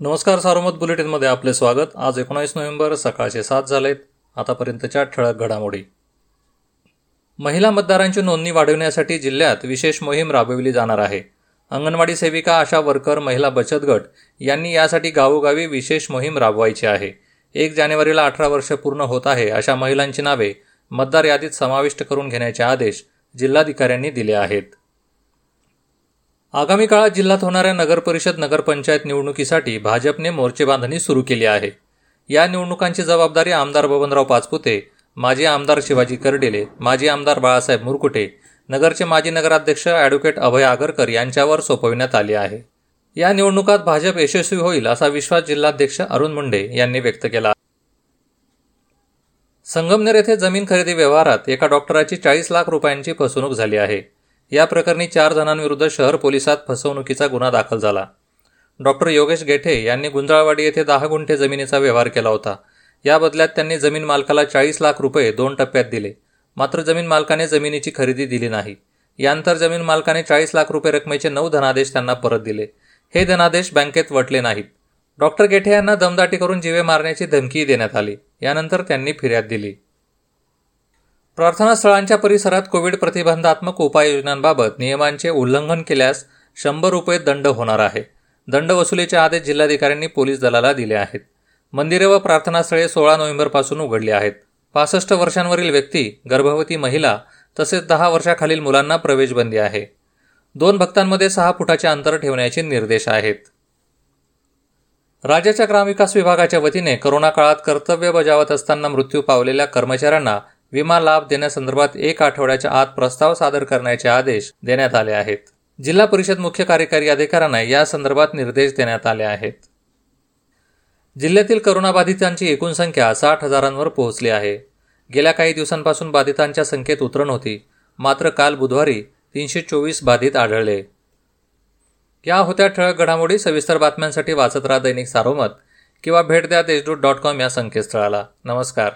नमस्कार सारोमत बुलेटिनमध्ये आपले स्वागत. आज एकोणावीस नोव्हेंबर सकाळचे सात झालेत. आतापर्यंतच्या ठळक घडामोडी. महिला मतदारांची नोंदणी वाढवण्यासाठी जिल्ह्यात विशेष मोहीम राबविली जाणार आहे. अंगणवाडी सेविका आशा वर्कर महिला बचत गट यांनी यासाठी गावोगावी विशेष मोहीम राबवायची आहे. एक जानेवारीला अठरा वर्ष पूर्ण होत आहे अशा महिलांची नावे मतदार यादीत समाविष्ट करून घेण्याचे आदेश जिल्हाधिकाऱ्यांनी दिले आहेत. आगामी काळात जिल्ह्यात होणाऱ्या नगरपरिषद नगरपंचायत निवडणुकीसाठी भाजपने मोर्चे बांधणी सुरू केली आहे. या निवडणुकांची जबाबदारी आमदार बबनराव पाचपुते माजी आमदार शिवाजी करडेले माजी आमदार बाळासाहेब मुरकुटे नगरचे माजी नगराध्यक्ष ॲडव्होकेट अभय आगरकर यांच्यावर सोपविण्यात आली आहे. या निवडणुकात भाजप यशस्वी होईल असा विश्वास जिल्हाध्यक्ष अरुण मुंडे यांनी व्यक्त केला. संगमनेर येथे जमीन खरेदी व्यवहारात एका डॉक्टराची चाळीस लाख रुपयांची फसवणूक झाली आहे. या प्रकरणी चार जणांविरुद्ध शहर पोलिसात फसवणुकीचा गुन्हा दाखल झाला. डॉक्टर योगेश गेठे यांनी गुंजाळवाडी येथे दहा गुंठे जमिनीचा व्यवहार केला होता. या बदल्यात त्यांनी जमीन मालकाला चाळीस लाख रुपये दोन टप्प्यात दिले. मात्र जमीन मालकाने जमिनीची खरेदी दिली नाही. यानंतर जमीन मालकाने चाळीस लाख रुपये रकमेचे नऊ धनादेश त्यांना परत दिले. हे धनादेश बँकेत वटले नाहीत. डॉक्टर गेठे यांना दमदाटी करून जीवे मारण्याची धमकीही देण्यात आली. यानंतर त्यांनी फिर्याद दिली. प्रार्थनास्थळांच्या परिसरात कोविड प्रतिबंधात्मक उपाययोजनांबाबत नियमांचे उल्लंघन केल्यास शंभर रुपये दंड होणार आहे. दंड वसुलीचे आदेश जिल्हाधिकाऱ्यांनी पोलीस दलाला दिले आहेत. मंदिरे व प्रार्थनास्थळे सोळा नोव्हेंबरपासून उघडली आहेत. पासष्ट वर्षांवरील व्यक्ती गर्भवती महिला तसेच दहा वर्षाखालील मुलांना प्रवेशबंदी आहे. दोन भक्तांमध्ये सहा फुटाचे अंतर ठेवण्याचे निर्देश आहेत. राज्याच्या ग्रामविकास विभागाच्या वतीने करोना काळात कर्तव्य बजावत असताना मृत्यू पावलेल्या कर्मचाऱ्यांना विमा लाभ देण्यासंदर्भात एक आठवड्याच्या आत प्रस्ताव सादर करण्याचे आदेश देण्यात आले आहेत. जिल्हा परिषद मुख्य कार्यकारी अधिकाऱ्यांना या संदर्भात निर्देश देण्यात आले आहेत. जिल्ह्यातील करोनाबाधितांची एकूण संख्या साठ हजारांवर पोहोचली आहे. गेल्या काही दिवसांपासून बाधितांच्या संख्येत उतरण होती. मात्र काल बुधवारी तीनशे चोवीस बाधित आढळले. या होत्या ठळक घडामोडी सविस्तर बातम्यांसाठी वाचत राहा दैनिक सारोमत किंवा भेट द्या देशदूत डॉट कॉम या संकेतस्थळाला. नमस्कार.